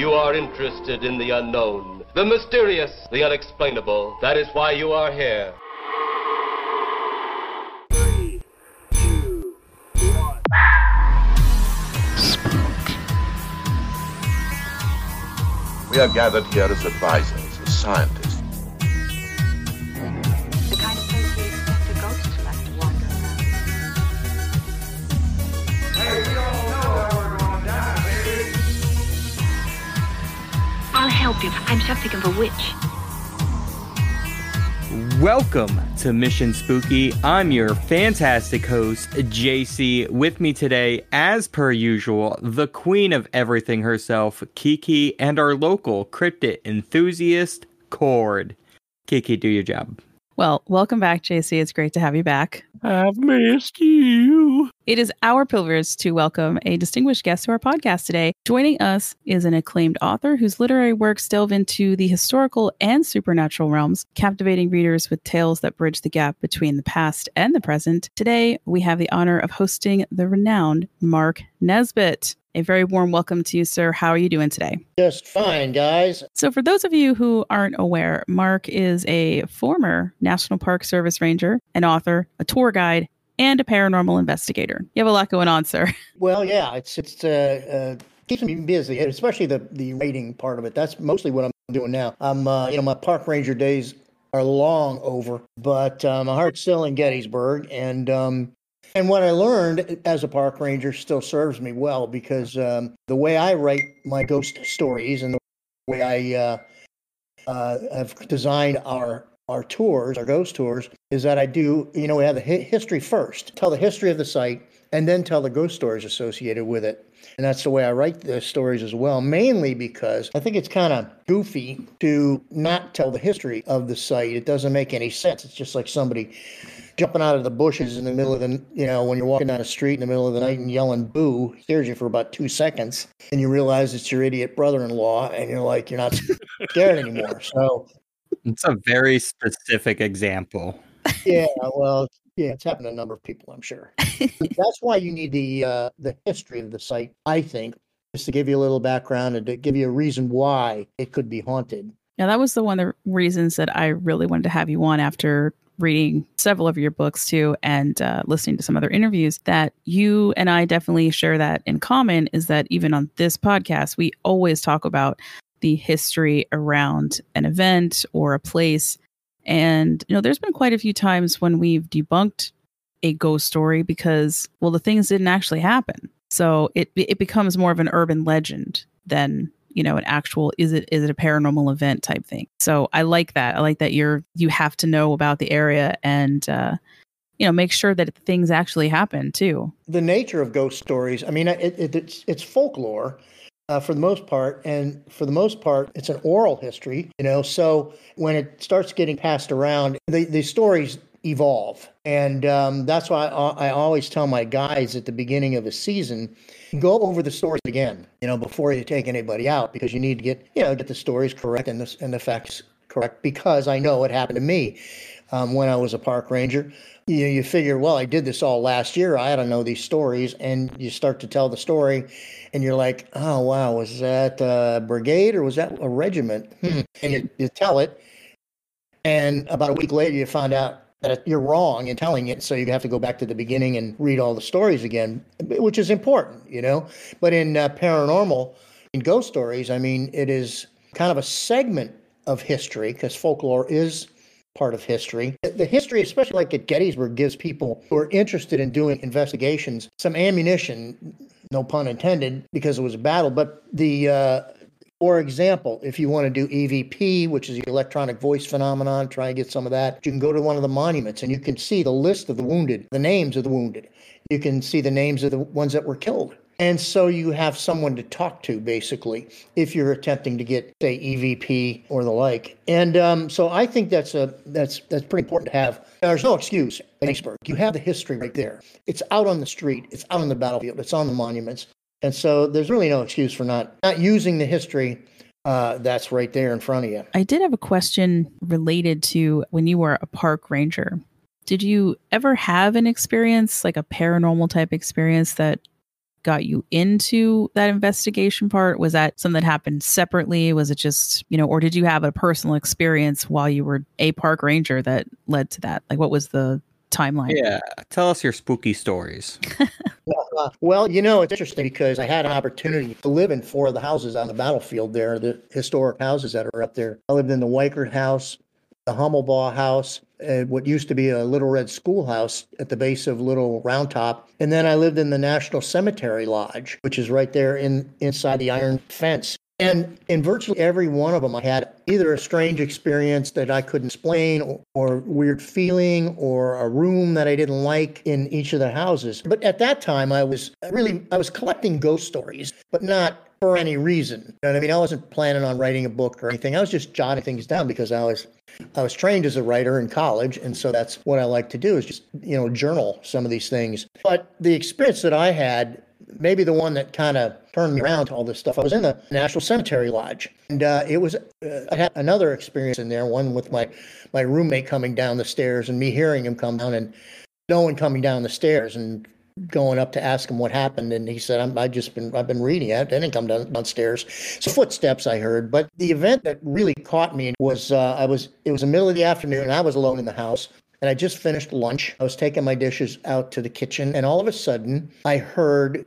You are interested in the unknown, the mysterious, the unexplainable. That is why you are here. We are gathered here as advisors, as scientists. I'm something of a witch. Welcome to Mission Spooky. I'm your fantastic host, JC. With me today, as per usual, the queen of everything herself, Kiki, and our local cryptid enthusiast, Cord. Kiki, do your job. Well, welcome back, JC. It's great to have you back. I've missed you. It is our privilege to welcome a distinguished guest to our podcast today. Joining us is an acclaimed author whose literary works delve into the historical and supernatural realms, captivating readers with tales that bridge the gap between the past and the present. Today, we have the honor of hosting the renowned Mark Nesbitt. A very warm welcome to you, sir. How are you doing today? Just fine, guys. So, for those of you who aren't aware, Mark is a former National Park Service ranger, an author, a tour guide, and a paranormal investigator. You have a lot going on, sir. Well, yeah, it's it's uh, uh, keeps me busy, especially the the writing part of it. That's mostly what I'm doing now. I'm uh, you know my park ranger days are long over, but uh, my heart's still in Gettysburg, and um, and what I learned as a park ranger still serves me well because um, the way I write my ghost stories and the way I uh, uh, have designed our our tours, our ghost tours, is that I do, you know, we have the hi- history first, tell the history of the site, and then tell the ghost stories associated with it. And that's the way I write the stories as well, mainly because I think it's kind of goofy to not tell the history of the site. It doesn't make any sense. It's just like somebody jumping out of the bushes in the middle of the, you know, when you're walking down a street in the middle of the night and yelling boo, scares you for about two seconds. And you realize it's your idiot brother in law, and you're like, you're not scared anymore. So, It's a very specific example. yeah, well, yeah, it's happened to a number of people, I'm sure. That's why you need the uh, the history of the site, I think, just to give you a little background and to give you a reason why it could be haunted. Now, that was the one of the reasons that I really wanted to have you on after reading several of your books too and uh, listening to some other interviews that you and I definitely share that in common is that even on this podcast, we always talk about the history around an event or a place. And, you know, there's been quite a few times when we've debunked a ghost story because, well, the things didn't actually happen. So it, it becomes more of an urban legend than you know an actual is it is it a paranormal event type thing? So i like that. I like that you're you have to know about the area and uh you know make sure that things actually happen too. The nature of ghost stories, I mean, it, it, it's it's folklore uh, for the most part, and for the most part, it's an oral history. You know, so when it starts getting passed around, the the stories evolve, and um, that's why I, I always tell my guys at the beginning of a season, go over the stories again. You know, before you take anybody out, because you need to get you know get the stories correct and the and the facts correct. Because I know it happened to me um, when I was a park ranger. You you figure, well, I did this all last year. I to know these stories, and you start to tell the story, and you're like, oh wow, was that a brigade or was that a regiment? Hmm. And you, you tell it, and about a week later, you find out that you're wrong in telling it. So you have to go back to the beginning and read all the stories again, which is important, you know. But in uh, paranormal, in ghost stories, I mean, it is kind of a segment of history because folklore is part of history. The- history, especially like at Gettysburg, gives people who are interested in doing investigations some ammunition, no pun intended, because it was a battle. But the, uh, for example, if you want to do EVP, which is the electronic voice phenomenon, try and get some of that, you can go to one of the monuments and you can see the list of the wounded, the names of the wounded. You can see the names of the ones that were killed. And so you have someone to talk to, basically, if you're attempting to get, say, EVP or the like. And um, so I think that's a that's that's pretty important to have. There's no excuse Gettysburg. You have the history right there. It's out on the street. It's out on the battlefield. It's on the monuments. And so there's really no excuse for not not using the history uh, that's right there in front of you. i did have a question related to when you were a park ranger did you ever have an experience like a paranormal type experience that got you into that investigation part? Was that something that happened separately? Was it just, you know, or did you have a personal experience while you were a park ranger that led to that? Like, what was the timeline? Yeah, tell us your spooky stories. Uh, well, you know, it's interesting because I had an opportunity to live in four of the houses on the battlefield there, the historic houses that are up there. I lived in the Weikert house, the Hummelbaugh house, uh, what used to be a Little Red Schoolhouse at the base of Little Round Top, and then I lived in the National Cemetery Lodge, which is right there in inside the iron fence. And in virtually every one of them, I had either a strange experience that I couldn't explain, or, or weird feeling, or a room that I didn't like in each of the houses. But at that time, I was really I was collecting ghost stories, but not for any reason. You know I mean? I wasn't planning on writing a book or anything. I was just jotting things down because I was I was trained as a writer in college, and so that's what I like to do is just you know journal some of these things. But the experience that I had maybe the one that kind of turned me around to all this stuff. I was in the National Cemetery Lodge, and uh, it was uh, I had another experience in there. One with my my roommate coming down the stairs and me hearing him come down, and no one coming down the stairs, and going up to ask him what happened, and he said, I'm, "I just been I've been reading it. I didn't come down, downstairs. So footsteps I heard, but the event that really caught me was uh, I was it was the middle of the afternoon, and I was alone in the house. And I just finished lunch. I was taking my dishes out to the kitchen, and all of a sudden, I heard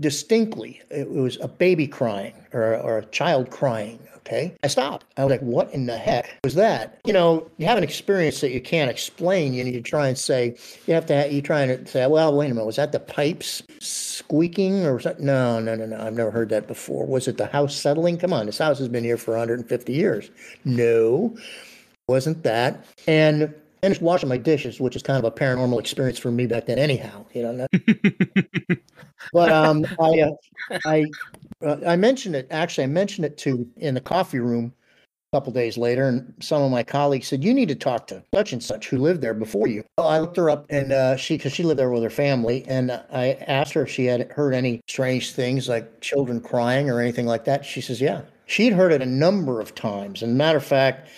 distinctly it was a baby crying or, or a child crying. Okay. I stopped. I was like, what in the heck was that? You know, you have an experience that you can't explain. You, need to try and say, you have to, have, you trying to say, well, wait a minute, was that the pipes squeaking or was that? No, no, no, no. I've never heard that before. Was it the house settling? Come on, this house has been here for 150 years. No, wasn't that. And finished washing my dishes, which is kind of a paranormal experience for me back then, anyhow. You know, but um, I uh, I uh, I mentioned it actually. I mentioned it to in the coffee room a couple days later, and some of my colleagues said, "You need to talk to such and such who lived there before you." Well, I looked her up, and uh, she because she lived there with her family, and I asked her if she had heard any strange things like children crying or anything like that. She says, "Yeah." She'd heard it a number of times. And matter of fact,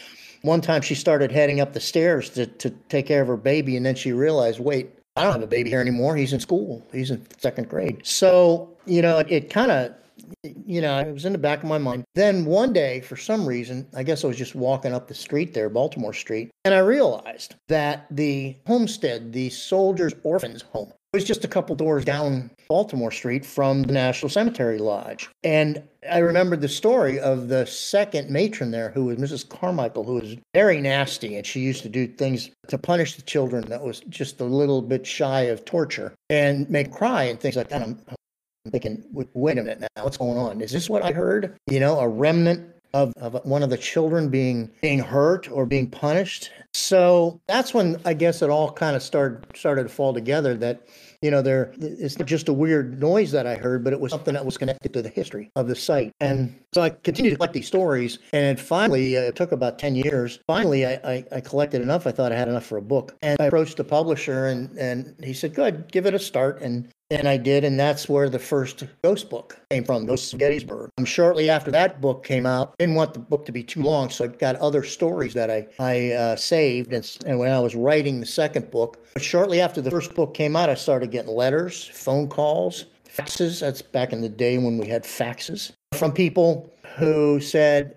one time she started heading up the stairs to, to take care of her baby, and then she realized, wait, I don't have a baby here anymore. He's in school. He's in second grade. So, you know, it, it kind of, you know, it was in the back of my mind. Then one day, for some reason, I guess I was just walking up the street there, Baltimore Street, and I realized that the homestead, the Soldiers Orphans Home, was just a couple doors down Baltimore Street from the National Cemetery Lodge. And I remembered the story of the second matron there, who was Mrs. Carmichael, who was very nasty, and she used to do things to punish the children that was just a little bit shy of torture and make cry and things like that. I'm, I'm thinking, wait a minute now, what's going on? Is this what I heard? You know, a remnant of, of one of the children being being hurt or being punished. So that's when I guess it all kind of started started to fall together that you know, there it's not just a weird noise that I heard, but it was something that was connected to the history of the site. And so I continued to collect these stories, and finally, uh, it took about ten years. Finally, I, I, I, collected enough. I thought I had enough for a book, and I approached the publisher, and and he said, "Good, give it a start." And and I did, and that's where the first ghost book came from, Ghosts of Gettysburg. Um, shortly after that book came out, didn't want the book to be too long, so I got other stories that I I uh, saved. And, and when I was writing the second book, but shortly after the first book came out, I started getting letters, phone calls, faxes. That's back in the day when we had faxes from people who said,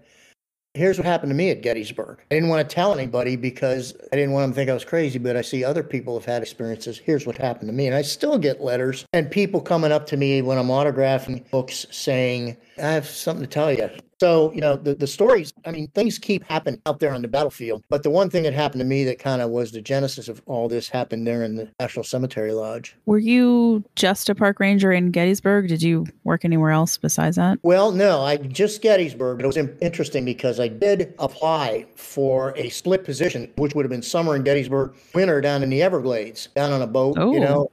here's what happened to me at Gettysburg. I didn't want to tell anybody because I didn't want them to think I was crazy, but I see other people have had experiences. Here's what happened to me. And I still get letters and people coming up to me when I'm autographing books saying, I have something to tell you. So, you know, the, the stories, I mean, things keep happening out there on the battlefield. But the one thing that happened to me that kind of was the genesis of all this happened there in the National Cemetery Lodge. Were you just a park ranger in Gettysburg? Did you work anywhere else besides that? Well, no, I just Gettysburg. But it was interesting because I did apply for a split position, which would have been summer in Gettysburg, winter down in the Everglades, down on a boat, oh. you know,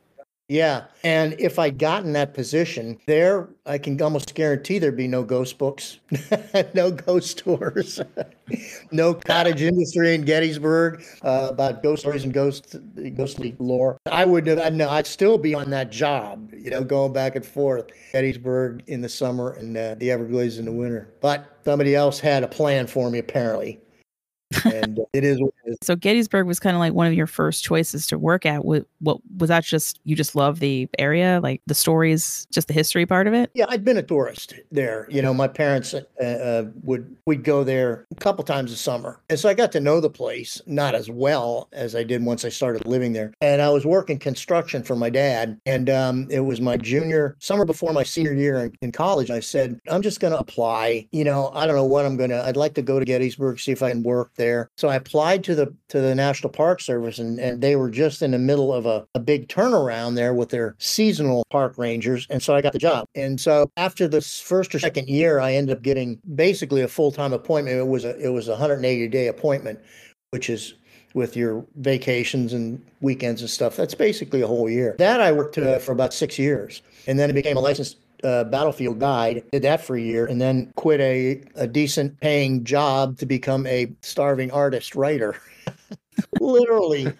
yeah. And if I'd gotten that position there, I can almost guarantee there'd be no ghost books, no ghost tours, no cottage industry in Gettysburg uh, about ghost stories and ghost ghostly lore. I would have, no, I'd still be on that job, you know, going back and forth, Gettysburg in the summer and uh, the Everglades in the winter. But somebody else had a plan for me, apparently. And it is what it is. So Gettysburg was kind of like one of your first choices to work at. What, what was that? Just you just love the area, like the stories, just the history part of it. Yeah, I'd been a tourist there. You know, my parents uh, uh, would we'd go there a couple times a summer, and so I got to know the place not as well as I did once I started living there. And I was working construction for my dad, and um, it was my junior summer before my senior year in, in college. I said, I'm just going to apply. You know, I don't know what I'm going to. I'd like to go to Gettysburg, see if I can work there. So I applied to the to the National Park Service, and, and they were just in the middle of a, a big turnaround there with their seasonal park rangers, and so I got the job. And so after this first or second year, I ended up getting basically a full time appointment. It was a it was a 180 day appointment, which is with your vacations and weekends and stuff. That's basically a whole year. That I worked uh, for about six years, and then I became a licensed uh, battlefield guide. Did that for a year, and then quit a a decent paying job to become a starving artist writer. Literally.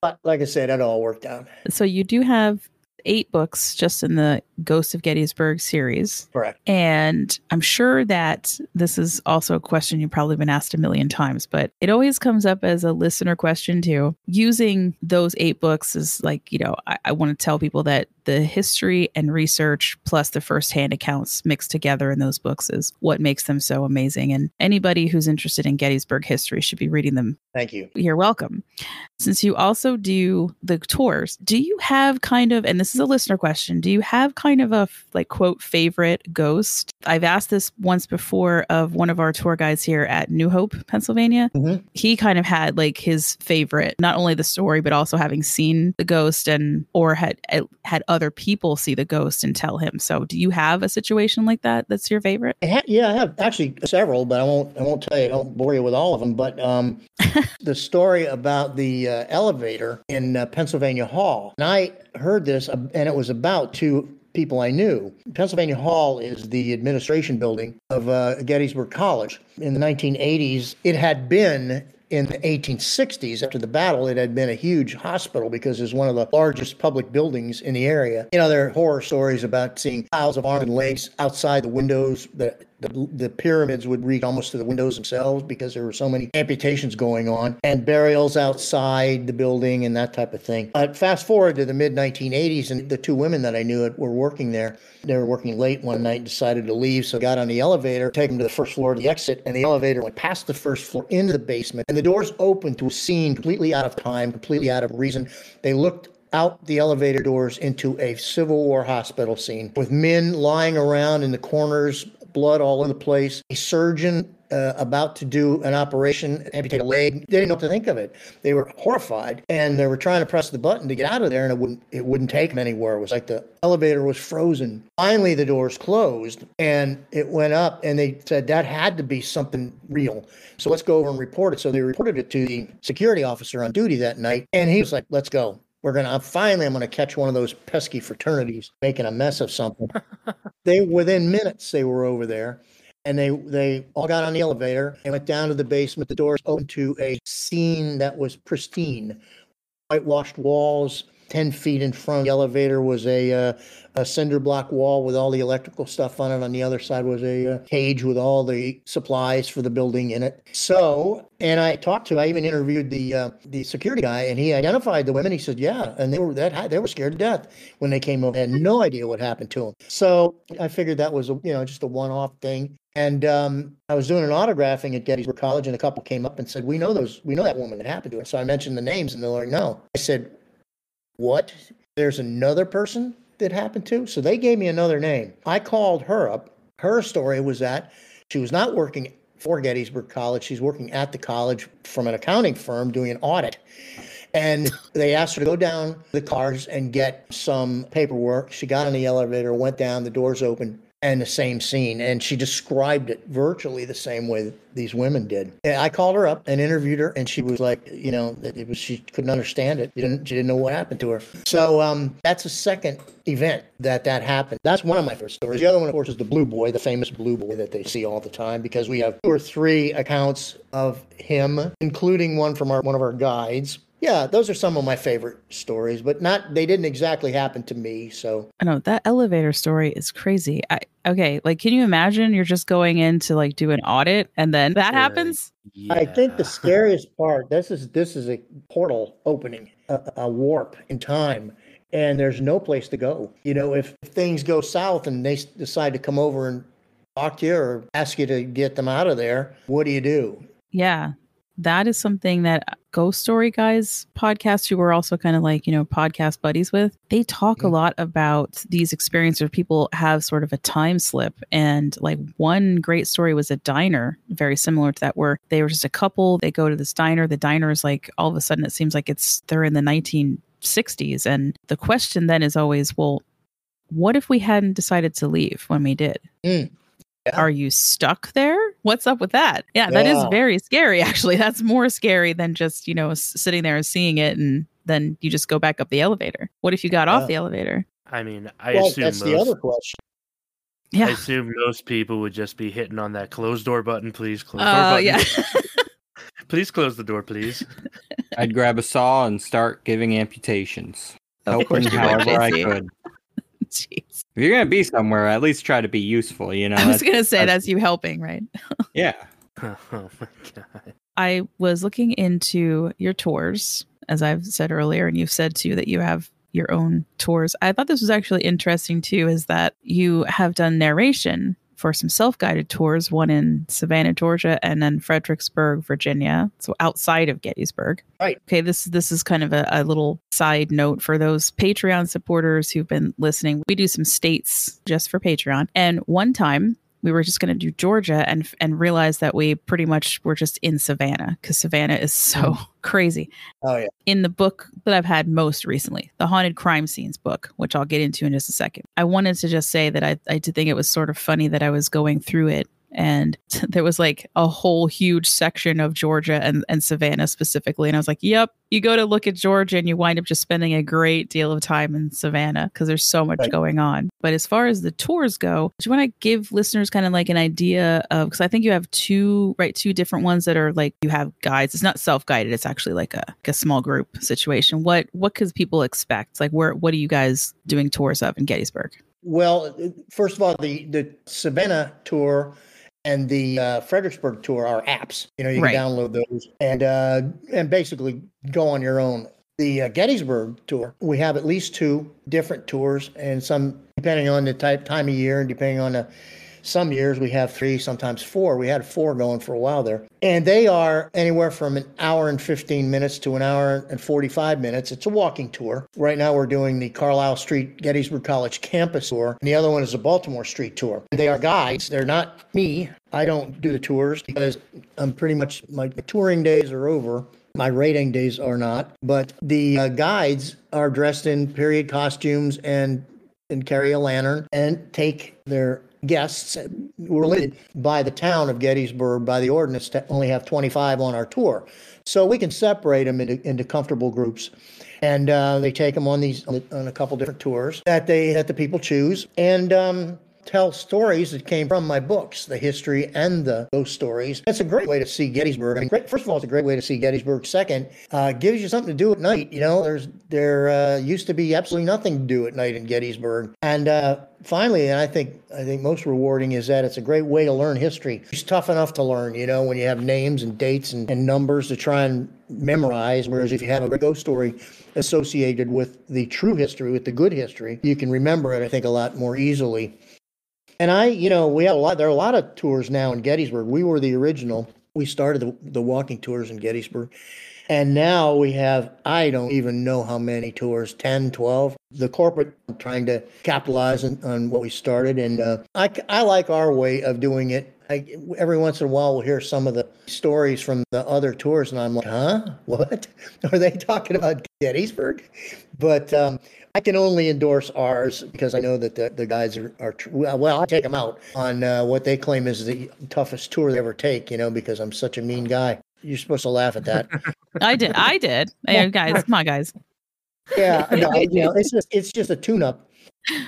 but like I said, it all worked out. So you do have eight books just in the Ghost of Gettysburg series. Correct. And I'm sure that this is also a question you've probably been asked a million times, but it always comes up as a listener question too. Using those eight books is like, you know, I, I want to tell people that the history and research plus the firsthand accounts mixed together in those books is what makes them so amazing. And anybody who's interested in Gettysburg history should be reading them. Thank you. You're welcome. Since you also do the tours, do you have kind of, and this is a listener question, do you have kind of a like quote favorite ghost? I've asked this once before of one of our tour guides here at New Hope, Pennsylvania. Mhm. He kind of had like his favorite, not only the story, but also having seen the ghost and or had had other people see the ghost and tell him. So, do you have a situation like that that's your favorite? I ha- yeah, I have actually several, but I won't. I won't tell you. I won't bore you with all of them. But um, the story about the uh, elevator in uh, Pennsylvania Hall, and I heard this, uh, and it was about two people I knew. Pennsylvania Hall is the administration building of uh, Gettysburg College. In the 1980s, it had been. In the 1860s, after the battle, it had been a huge hospital because it was one of the largest public buildings in the area. You know, there are horror stories about seeing piles of arms and legs outside the windows that the, the pyramids would reach almost to the windows themselves because there were so many amputations going on and burials outside the building and that type of thing. But fast forward to the mid 1980s, and the two women that I knew were working there. They were working late one night and decided to leave, so got on the elevator, take them to the first floor of the exit, and the elevator went past the first floor into the basement, and the doors opened to a scene completely out of time, completely out of reason. They looked out the elevator doors into a Civil War hospital scene with men lying around in the corners, blood all over the place, a surgeon uh, about to do an operation, amputate a leg. They didn't know what to think of it. They were horrified, and they were trying to press the button to get out of there, and it wouldn't. It wouldn't take them anywhere. It was like the elevator was frozen. Finally, the doors closed, and it went up, and they said that had to be something real. So let's go over and report it. So they reported it to the security officer on duty that night, and he was like, "Let's go." We're gonna finally. I'm gonna catch one of those pesky fraternities making a mess of something. they within minutes they were over there, and they they all got on the elevator and went down to the basement. The doors opened to a scene that was pristine, whitewashed walls. Ten feet in front of the elevator was a uh, a cinder block wall with all the electrical stuff on it. On the other side was a uh, cage with all the supplies for the building in it. So, and I talked to, I even interviewed the uh, the security guy, and he identified the women. He said, "Yeah," and they were that they were scared to death when they came over. They had no idea what happened to them. So I figured that was a, you know just a one off thing. And um, I was doing an autographing at Gettysburg College, and a couple came up and said, "We know those, we know that woman that happened to her." So I mentioned the names, and they're like, "No." I said, "What? There's another person that happened to?" So they gave me another name. I called her up. Her story was that she was not working for Gettysburg College. She's working at the college from an accounting firm doing an audit. And they asked her to go down the cars and get some paperwork. She got in the elevator, went down, the doors opened, and the same scene. And she described it virtually the same way these women did. And I called her up and interviewed her, and she was like, you know, it was she couldn't understand it. She didn't, she didn't know what happened to her. So um, that's a second event that that happened. That's one of my first stories. The other one, of course, is the Blue Boy, the famous Blue Boy that they see all the time, because we have two or three accounts of him, including one from our one of our guides. Yeah, those are some of my favorite stories, but not they didn't exactly happen to me. So I know that elevator story is crazy. I okay, like can you imagine you're just going in to like do an audit and then that Right. happens? I think the scariest part this is this is a portal opening, a, a warp in time, and there's no place to go. You know, if things go south and they decide to come over and talk to you or ask you to get them out of there, what do you do? Yeah. That is something that Ghost Story Guys podcast, who we're also kind of like, you know, podcast buddies with, they talk a Mhm. lot about these experiences where people have sort of a time slip. And like one great story was a diner, very similar to that, where they were just a couple, they go to this diner. The diner is like all of a sudden it seems like it's they're in the 1960s. And the question then is always, well, what if we hadn't decided to leave when we did? Mm. Yeah. Are you stuck there? What's up with that? Yeah, that is Yeah. very scary, actually. That's more scary than just, you know, sitting there and seeing it and then you just go back up the elevator. What if you got Yeah. off the elevator? I mean, I well, assume that's most, the other question. Yeah. I Yeah. assume most people would just be hitting on that close door button, please. Close door Oh, button. yeah. please close the door, please. I'd grab a saw and start giving amputations, Of helping course you would, however I could. Jeez. If you're gonna be somewhere, at least try to be useful. You know. I was That's- going to say that's- that's you helping, right? yeah. oh my god. I was looking into your tours, as I've said earlier, and you've said too that you have your own tours. I thought this was actually interesting too, is that you have done narration for some self guided tours, one in Savannah, Georgia, and then Fredericksburg, Virginia. So outside of Gettysburg. Right. Okay, this this is kind of a, a little side note for those Patreon supporters who've been listening. We do some states just for Patreon. And one time we were just going to do Georgia and and realized that we pretty much were just in Savannah because Savannah is so oh. crazy. Oh yeah. In the book that I've had most recently, the Haunted Crime Scenes book, which I'll get into in just a second, I wanted to just say that I, I did think it was sort of funny that I was going through it and there was like a whole huge section of Georgia and, and Savannah specifically. And I was like, yep, you go to look at Georgia and you wind up just spending a great deal of time in Savannah because there's so much Right. going on. But as far as the tours go, do you want to give listeners kind of like an idea of, because I think you have two, right, two different ones that are like, you have guides. It's not self-guided. It's actually like a, like a small group situation. What, what could people expect? Like where, what are you guys doing tours of in Gettysburg? Well, first of all, the the Savannah tour and the uh, Fredericksburg tour are apps. You know, you can Right. download those and uh, and basically go on your own. The uh, Gettysburg tour, we have at least two different tours, and some depending on the type time of year and depending on the some years we have three, sometimes four. We had four going for a while there. And they are anywhere from an hour and 15 minutes to an hour and 45 minutes. It's a walking tour. Right now we're doing the Carlisle Street Gettysburg College campus tour, and the other one is a Baltimore Street tour. They are guides. They're not me. I don't do the tours because I'm pretty much, my touring days are over. My rating days are not. But the uh, guides are dressed in period costumes and and carry a lantern and take their guests. We're limited by the town of Gettysburg by the ordinance to only have 25 on our tour. So we can separate them into, into comfortable groups. And uh, they take them on these on a couple different tours that they that the people choose and um, tell stories that came from my books, the history and the ghost stories. That's a great way to see Gettysburg. I mean, great, first of all, it's a great way to see Gettysburg. Second, uh, gives you something to do at night. You know, there's there uh, used to be absolutely nothing to do at night in Gettysburg. And uh, finally, and I think I think most rewarding is that it's a great way to learn history. It's tough enough to learn, you know, when you have names and dates and, and numbers to try and memorize. Whereas if you have a ghost story associated with the true history, with the good history, you can remember it, I think, a lot more easily. And I, you know, we have a lot, there are a lot of tours now in Gettysburg. We were the original. We started the, the walking tours in Gettysburg. And now we have, I don't even know how many tours 10, 12. The corporate trying to capitalize on, on what we started. And uh, I, I like our way of doing it. I, every once in a while, we'll hear some of the stories from the other tours, and I'm like, huh? What? Are they talking about Gettysburg? But um, I can only endorse ours because I know that the, the guys are, are well, I take them out on uh, what they claim is the toughest tour they ever take, you know, because I'm such a mean guy. You're supposed to laugh at that. I did. I did. Hey, guys, come on, guys. yeah, no, you know, it's just it's just a tune-up.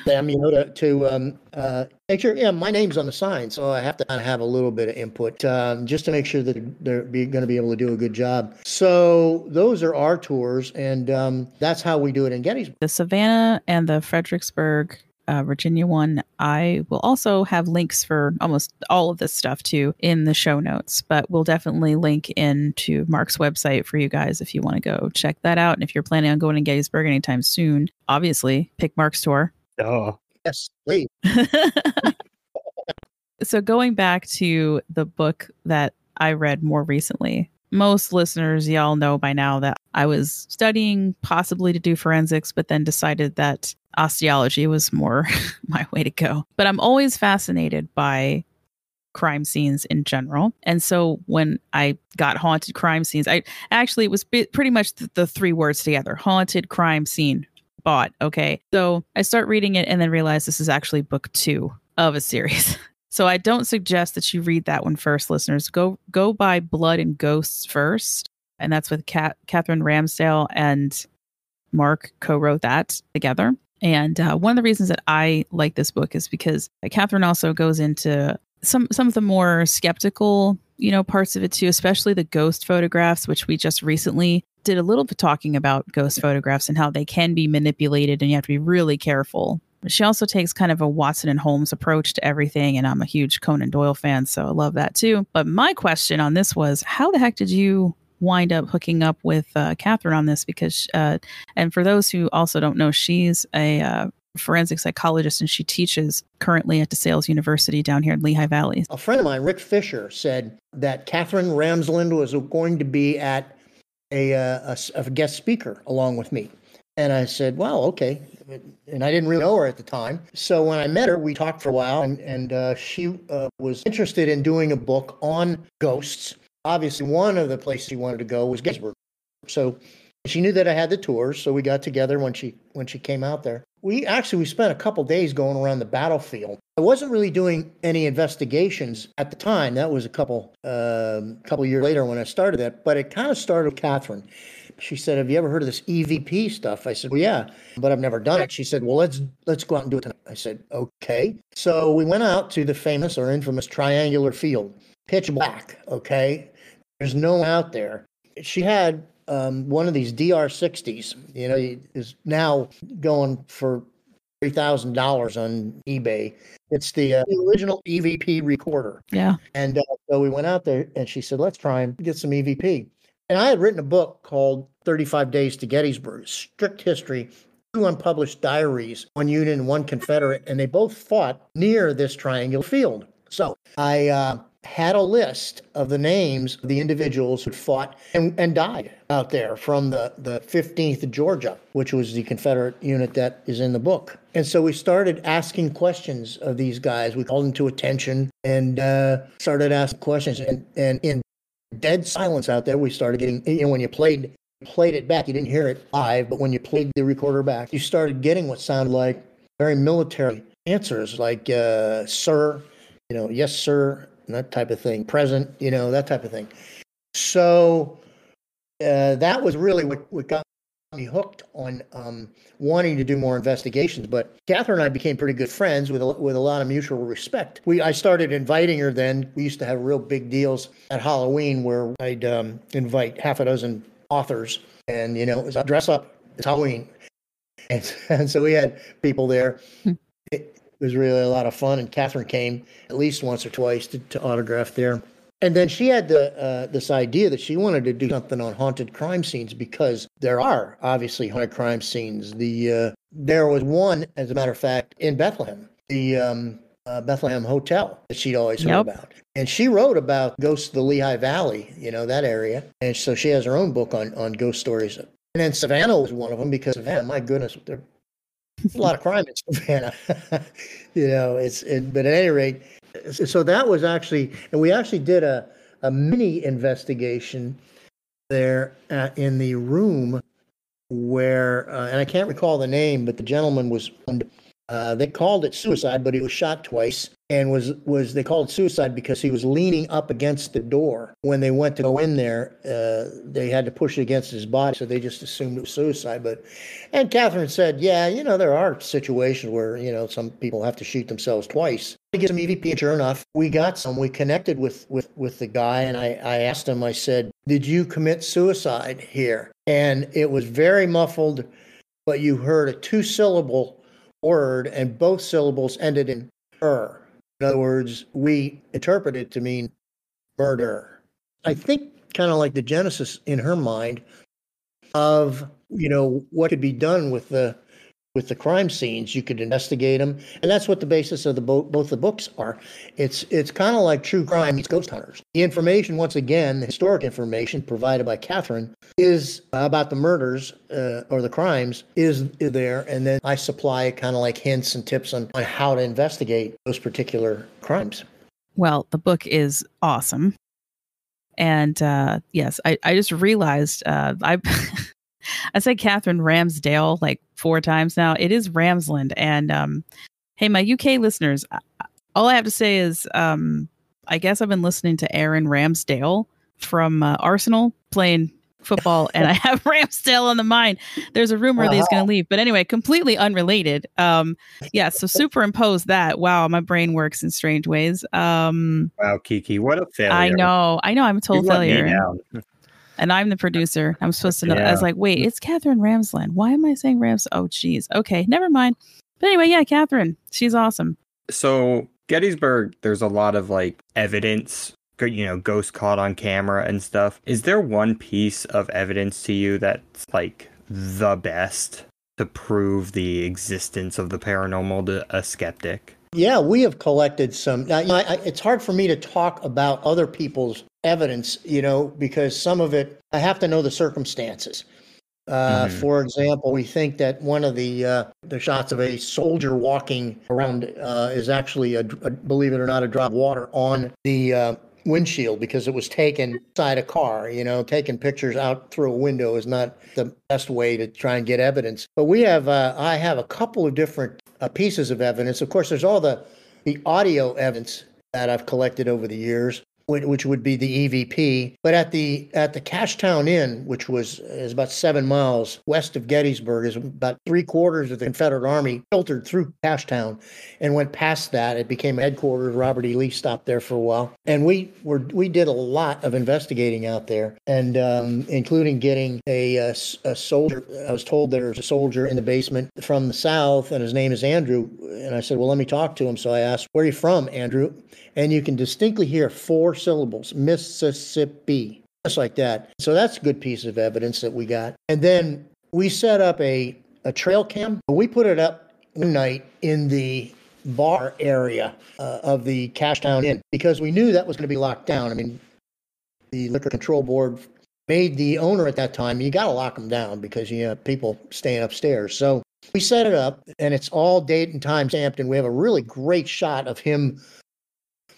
Them, you know, to to um, uh, Make sure, yeah, my name's on the sign, so I have to kinda have a little bit of input um, just to make sure that they're be, going to be able to do a good job. So those are our tours, and um, that's how we do it in Gettysburg. The Savannah and the Fredericksburg, uh, Virginia one, I will also have links for almost all of this stuff too in the show notes, but we'll definitely link into Mark's website for you guys if you want to go check that out. And if you're planning on going to Gettysburg anytime soon, obviously pick Mark's tour. Oh, Yes, please. so going back to the book that I read more recently, most listeners, y'all know by now that I was studying possibly to do forensics, but then decided that osteology was more my way to go. But I'm always fascinated by crime scenes in general. And so when I got haunted crime scenes, I actually it was bi- pretty much the, the three words together haunted crime scene bought. Okay. So I start reading it and then realize this is actually book two of a series. So I don't suggest that you read that one first, listeners. Go go buy Blood and Ghosts first, and that's with Kat, Katherine Ramsdale and Mark co-wrote that together. And uh, one of the reasons that I like this book is because Katherine also goes into some some of the more skeptical, you know, parts of it too, especially the ghost photographs, which we just recently did a little bit talking about ghost photographs and how they can be manipulated, and you have to be really careful she also takes kind of a Watson and Holmes approach to everything. And I'm a huge Conan Doyle fan, so I love that too. But my question on this was how the heck did you wind up hooking up with uh, Katherine on this? Because, uh, and for those who also don't know, she's a uh, forensic psychologist and she teaches currently at DeSales University down here in Lehigh Valley. A friend of mine, Rick Fisher, said that Katherine Ramsland was going to be at a, uh, a, a guest speaker along with me. And I said, well, okay. And I didn't really know her at the time. So when I met her, we talked for a while, and, and uh, she uh, was interested in doing a book on ghosts. Obviously, one of the places she wanted to go was Gettysburg. So she knew that I had the tours, so we got together when she when she came out there. We actually we spent a couple days going around the battlefield. I wasn't really doing any investigations at the time. That was a couple um, couple years later when I started that. But it kind of started with Katherine she said, "Have you ever heard of this EVP stuff?" I said, "Well, yeah, but I've never done it." She said, "Well, let's let's go out and do it tonight." I said, "Okay." So we went out to the famous or infamous triangular field, pitch black. Okay, there's no one out there. She had um, one of these DR60s. You know, is now going for three thousand dollars on eBay. It's the, uh, the original EVP recorder. Yeah. And uh, so we went out there, and she said, "Let's try and get some EVP." And I had written a book called 35 Days to Gettysburg, strict history, two unpublished diaries, one Union, one Confederate, and they both fought near this triangular field. So I uh, had a list of the names of the individuals who fought and, and died out there from the, the 15th Georgia, which was the Confederate unit that is in the book. And so we started asking questions of these guys. We called them to attention and uh, started asking questions. And, and in dead silence out there. We started getting, you know, when you played played it back, you didn't hear it live, but when you played the recorder back, you started getting what sounded like very military answers, like uh, "sir," you know, "yes, sir," that type of thing. Present, you know, that type of thing. So uh, that was really what, what got me hooked on um, wanting to do more investigations. But Katherine and I became pretty good friends with a, with a lot of mutual respect. We I started inviting her. Then we used to have real big deals at Halloween where I'd um, invite half a dozen authors, and you know, it was dress up. It's Halloween, and, and so we had people there. it was really a lot of fun, and Katherine came at least once or twice to, to autograph there. And then she had the, uh, this idea that she wanted to do something on haunted crime scenes because there are obviously haunted crime scenes. The uh, there was one, as a matter of fact, in Bethlehem, the um, uh, Bethlehem Hotel that she'd always heard Yep. about, and she wrote about ghosts of the Lehigh Valley, you know that area, and so she has her own book on on ghost stories. And then Savannah was one of them because Savannah, my goodness, a lot of crime in Savannah. you know, it's it, but at any rate, so that was actually, and we actually did a a mini investigation there uh, in the room where, uh, and I can't recall the name, but the gentleman was Uh, they called it suicide, but he was shot twice and was was they called suicide because he was leaning up against the door when they went to go in there. Uh, they had to push it against his body, so they just assumed it was suicide. But and Katherine said, yeah, you know, there are situations where you know some people have to shoot themselves twice. We get some EVP, and sure enough, we got some. We connected with with with the guy, and I I asked him. I said, did you commit suicide here? And it was very muffled, but you heard a two syllable word, and both syllables ended in er. In other words, we interpret it to mean murder. I think kind of like the genesis in her mind of you know what could be done with the with the crime scenes. You could investigate them, and that's what the basis of the bo- both the books are. It's it's kind of like true crime meets ghost hunters. The information, once again, the historic information provided by Katherine is about the murders uh, or the crimes is, there, and then I supply kind of like hints and tips on, on how to investigate those particular crimes. Well, the book is awesome. And uh, yes, I, I just realized uh, I I said Katherine Ramsdale like four times now. It is Ramsland. And um, hey, my UK listeners, all I have to say is um, I guess I've been listening to Aaron Ramsdale from uh, Arsenal playing football, and I have Ramsdale on the mind. There's a rumor that he's going to leave, but anyway, completely unrelated. Um, yeah, so superimpose that. Wow, my brain works in strange ways. Um, Wow, Kiki, what a failure! I know, I know, I'm a total failure. and I'm the producer. I'm supposed to know. I was like, wait, it's Katherine Ramsland. Why am I saying Rams? Oh, geez. Okay, never mind. But anyway, yeah, Katherine, she's awesome. So Gettysburg, there's a lot of like evidence, you know, ghosts caught on camera and stuff. Is there one piece of evidence to you that's like the best to prove the existence of the paranormal to a skeptic? Yeah, we have collected some. Now, you know, I, I- it's hard for me to talk about other people's evidence, you know, because some of it I have to know the circumstances. Uh, Mhm. For example, we think that one of the uh, the shots of a soldier walking around uh, is actually a, a- believe it or not, a drop of water on the uh, windshield because it was taken inside a car. You know, taking pictures out through a window is not the best way to try and get evidence. But we have, uh, I have a couple of different uh, pieces of evidence. Of course, there's all the the audio evidence that I've collected over the years, which, would be the EVP. But at the at the Cashtown Inn, which was is about seven miles west of Gettysburg, is about three quarters of the Confederate Army filtered through Cashtown and went past that. It became a headquarters. Robert E. Lee stopped there for a while, and we were we did a lot of investigating out there, and um, including getting a, s- a soldier. I was told there's a soldier in the basement from the south, and his name is Andrew. And I said, well, let me talk to him. So I asked, where are you from, Andrew? And you can distinctly hear four syllables, Mississippi, just like that. So that's a good piece of evidence that we got. And then we set up a, a trail cam. We put it up one night in the bar area uh, of the Cashtown Inn because we knew that was going to be locked down. I mean, the liquor control board made the owner at that time, you got to lock them down because you have people staying upstairs. So we set it up and it's all date and time stamped and we have a really great shot of him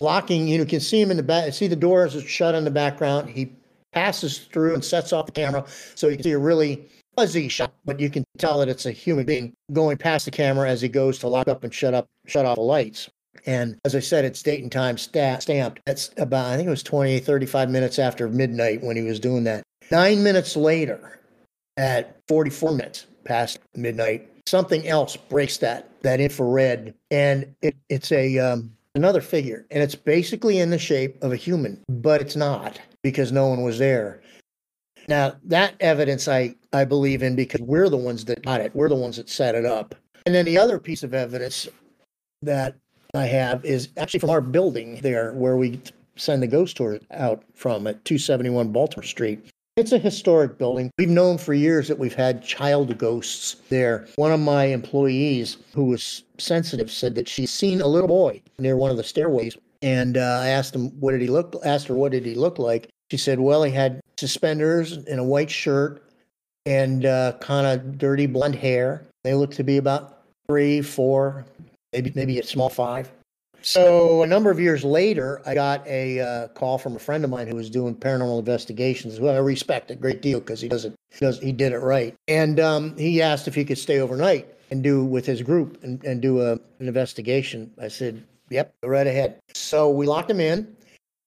locking you know, you can see him in the back see the doors are shut in the background. He passes through and sets off the camera. So you can see a really fuzzy shot but you can tell that it's a human being going past the camera as he goes to lock up and shut up shut off the lights. And as i said it's date and time sta- stamped. That's about i think it was 20 35 minutes after midnight when he was doing that. Nine minutes later at 44 minutes past midnight something else breaks that that infrared. And it, it's a um, another figure. And it's basically in the shape of a human but it's not because no one was there. Now that evidence i i believe in because we're the ones that got it. We're the ones that set it up. And then the other piece of evidence that i have is actually from our building there where we send the ghost tour out from at 271 baltimore street it's a historic building. We've known for years that we've had child ghosts there. One of my employees who was sensitive said that she's seen a little boy near one of the stairways. And uh, I asked him, what did he look, asked her, what did he look like? She said, well, he had suspenders and a white shirt and uh, kind of dirty blonde hair. They looked to be about three, four, maybe, maybe a small five. So a number of years later, I got a uh, call from a friend of mine who was doing paranormal investigations, who I respect a great deal because he does it, he does he did it right. And um, he asked if he could stay overnight and do with his group and, and do a, an investigation. I said, yep, go right ahead. So we locked him in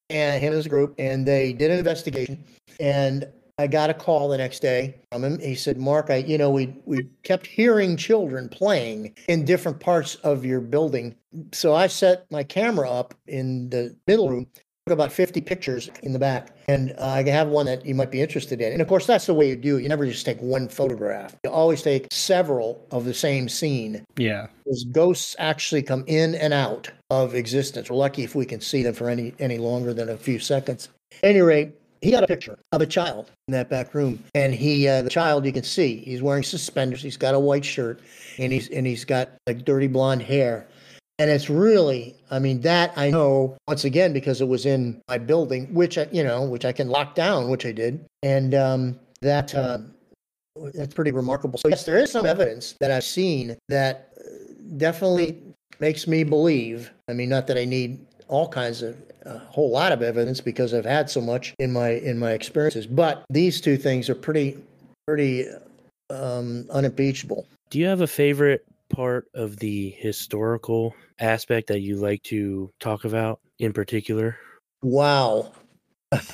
and him and his group, and they did an investigation. And I got a call the next day from him. He said, "Mark, I, you know, we we kept hearing children playing in different parts of your building, so I set my camera up in the middle room." Took about 50 pictures in the back, and uh, I have one that you might be interested in. And of course, that's the way you do it. You never just take one photograph. You always take several of the same scene. Yeah. Because ghosts actually come in and out of existence. We're lucky if we can see them for any any longer than a few seconds. At any rate, he got a picture of a child in that back room, and he, uh, the child, you can see he's wearing suspenders. He's got a white shirt, and he's and he's got like dirty blonde hair, and it's really, I mean, that I know once again because it was in my building, which I, you know, which I can lock down, which I did, and um, that. Uh, that's pretty remarkable. So yes, there is some evidence that I've seen that uh, definitely makes me believe. I mean, not that I need all kinds of a whole lot of evidence because I've had so much in my in my experiences, but these two things are pretty pretty um, unimpeachable. Do you have a favorite part of the historical aspect that you like to talk about in particular? Wow.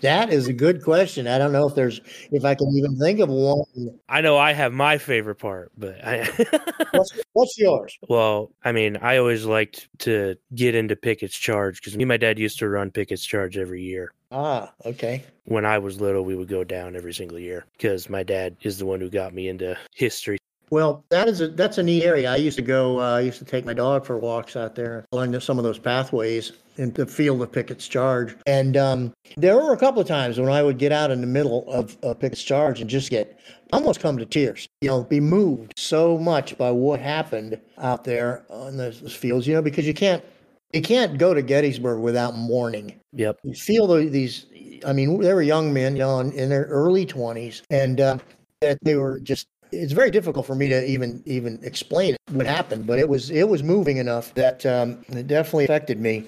that is a good question. I don't know if there's if I can even think of one. I know I have my favorite part, but I What's, what's yours? well, I mean, I always liked to get into Pickett's Charge because me and my dad used to run Pickett's Charge every year. Ah, okay. When I was little, we would go down every single year because my dad is the one who got me into history. Well, that is a that's a neat area. I used to go. Uh, I used to take my dog for walks out there along the, some of those pathways in the field of Pickett's Charge. And um, there were a couple of times when I would get out in the middle of uh, Pickett's Charge and just get almost come to tears. You know, be moved so much by what happened out there on those, those fields. You know, because you can't you can't go to Gettysburg without mourning. Yep. You feel the, these. I mean, they were young men, you know, in, in their early twenties, and uh, that they were just it's very difficult for me to even even explain what happened, but it was it was moving enough that um, it definitely affected me.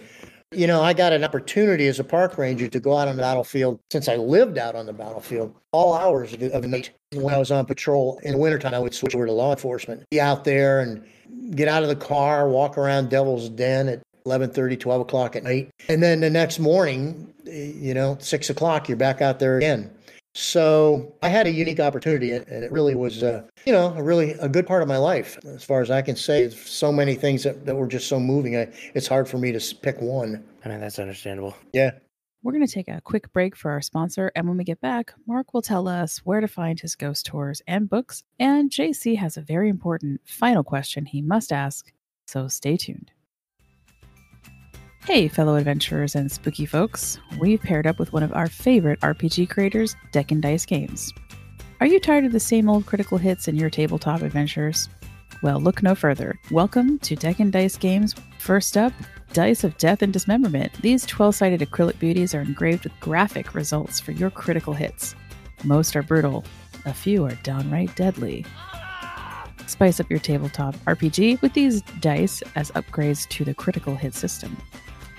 You know, I got an opportunity as a park ranger to go out on the battlefield since I lived out on the battlefield all hours of the, night. When I was on patrol in the wintertime, I would switch over to law enforcement, be out there and get out of the car, walk around Devil's Den at 11:30, 12 o'clock at night, and then the next morning, you know, six o'clock, you're back out there again. So I had a unique opportunity, and it really was, uh, you know, a really a good part of my life, as far as I can say. So many things that, that were just so moving. I, it's hard for me to pick one. I mean, that's understandable. Yeah. We're going to take a quick break for our sponsor. And when we get back, Mark will tell us where to find his ghost tours and books. And JC has a very important final question he must ask. So stay tuned. Hey, fellow adventurers and spooky folks. We've paired up with one of our favorite RPG creators, Deck and Dice Games. Are you tired of the same old critical hits in your tabletop adventures? Well, look no further. Welcome to Deck and Dice Games. First up, Dice of Death and Dismemberment. These 12 sided acrylic beauties are engraved with graphic results for your critical hits. Most are brutal, a few are downright deadly. Spice up your tabletop RPG with these dice as upgrades to the critical hit system.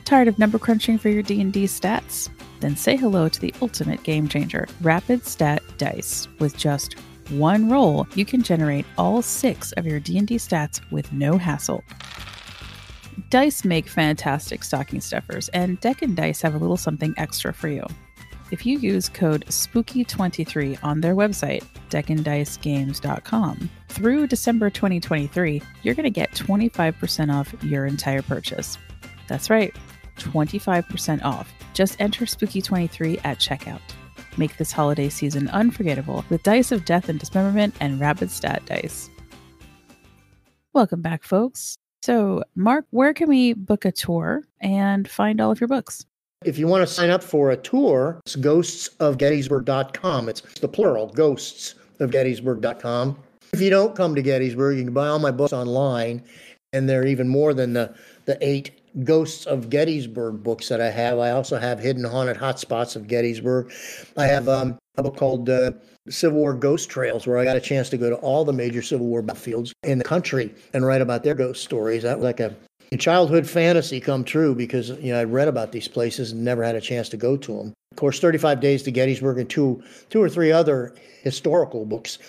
Tired of number crunching for your D&D stats? Then say hello to the ultimate game changer, Rapid Stat Dice. With just one roll, you can generate all 6 of your D&D stats with no hassle. Dice make fantastic stocking stuffers, and Deck and Dice have a little something extra for you. If you use code SPOOKY23 on their website, deckanddicegames.com, through December 2023, you're going to get 25% off your entire purchase. That's right, 25% off. Just enter Spooky23 at checkout. Make this holiday season unforgettable with Dice of Death and Dismemberment and Rapid Stat Dice. Welcome back, folks. So, Mark, where can we book a tour and find all of your books? If you want to sign up for a tour, it's ghostsofgettysburg.com. It's the plural, ghosts of gettysburg.com. If you don't come to Gettysburg, you can buy all my books online, and they're even more than the, the eight Ghosts of Gettysburg books that I have. I also have Hidden Haunted Hotspots of Gettysburg. I have um, a book called uh, Civil War Ghost Trails, where I got a chance to go to all the major Civil War battlefields in the country and write about their ghost stories. That was like a childhood fantasy come true because you know I read about these places and never had a chance to go to them. Of course, 35 Days to Gettysburg and two two or three other historical books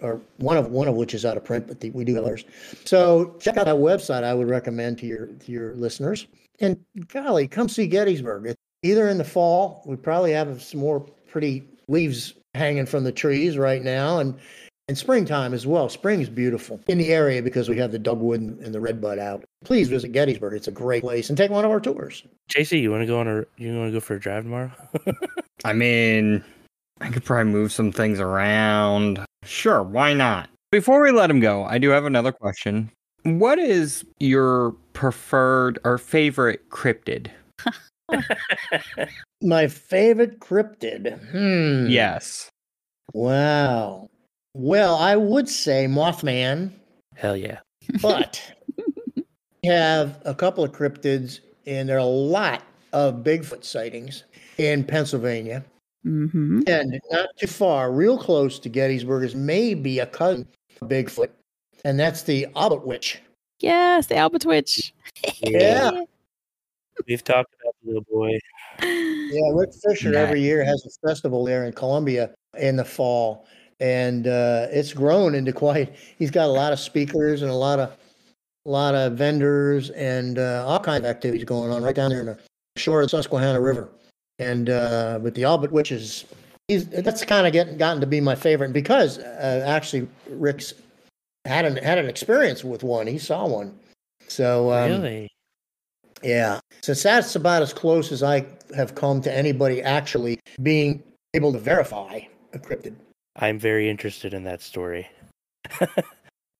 or one of one of which is out of print, but the, we do have others. So check out that website. I would recommend to your to your listeners. And golly, come see Gettysburg. It's either in the fall. We probably have some more pretty leaves hanging from the trees right now, and and springtime as well. Spring is beautiful in the area because we have the dogwood and, and the redbud out. Please visit Gettysburg. It's a great place, and take one of our tours. JC, you want to go on a you want to go for a drive tomorrow? I mean, I could probably move some things around. Sure, why not? Before we let him go, I do have another question. What is your preferred or favorite cryptid? My favorite cryptid. Hmm. Yes. Wow. Well, I would say Mothman, Hell yeah. but we have a couple of cryptids, and there are a lot of Bigfoot sightings in Pennsylvania. Mm-hmm. And not too far, real close to Gettysburg, is maybe a cousin of Bigfoot, and that's the Albatwitch. Yes, the Albatwitch. Yeah. We've talked about the little boy. Yeah, Rick Fisher Nice. every year has a festival there in Columbia in the fall, and uh, it's grown into quite. He's got a lot of speakers and a lot of, a lot of vendors and uh, all kinds of activities going on right down there in the shore of the Susquehanna River. And uh, but the Albatwitch is, he's that's kind of getting gotten to be my favorite because uh, actually Rick's had an had an experience with one. He saw one, so um, really? yeah. Since that's about as close as I have come to anybody actually being able to verify a cryptid. I'm very interested in that story.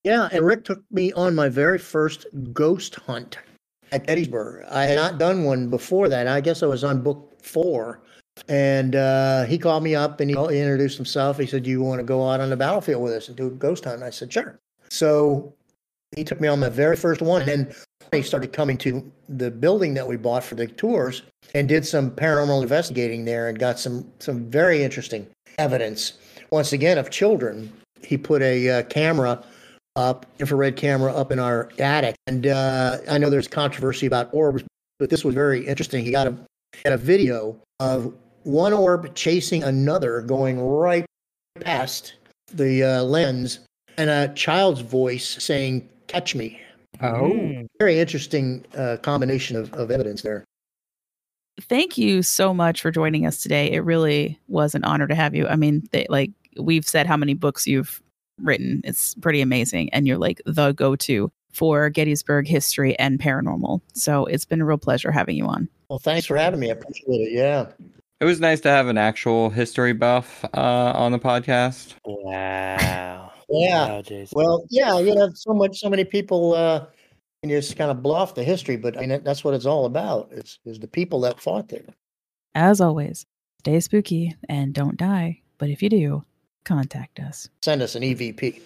Yeah, and Rick took me on my very first ghost hunt at Gettysburg. I had not done one before that. I guess I was on book four. And uh, he called me up and he, introduced himself. He said, Do you want to go out on the battlefield with us and do ghost hunt? And I said, Sure. So he took me on my very first one. And then he started coming to the building that we bought for the tours and did some paranormal investigating there and got some some very interesting evidence. Once again, of children. He put a uh, camera up, infrared camera up in our attic, and uh, I know there's controversy about orbs, but this was very interesting. He got a had a video of one orb chasing another, going right past the uh, lens, and a child's voice saying, "Catch me." Oh. Mm. Very interesting uh, combination of, of evidence there. Thank you so much for joining us today. It really was an honor to have you. I mean, they, like we've said, how many books you've written. It's pretty amazing, and you're like the go-to for Gettysburg history and paranormal. So it's been a real pleasure having you on. Well, thanks for having me. I appreciate it. Yeah. It was nice to have an actual history buff uh, on the podcast. Wow. Yeah. Wow, Jason. Well, yeah, you know, so much, so many people, uh, and you just kind of blow off the history, but I mean, that's what it's all about. It's is the people that fought there. As always, stay spooky and don't die. But if you do, contact us. Send us an E EVP.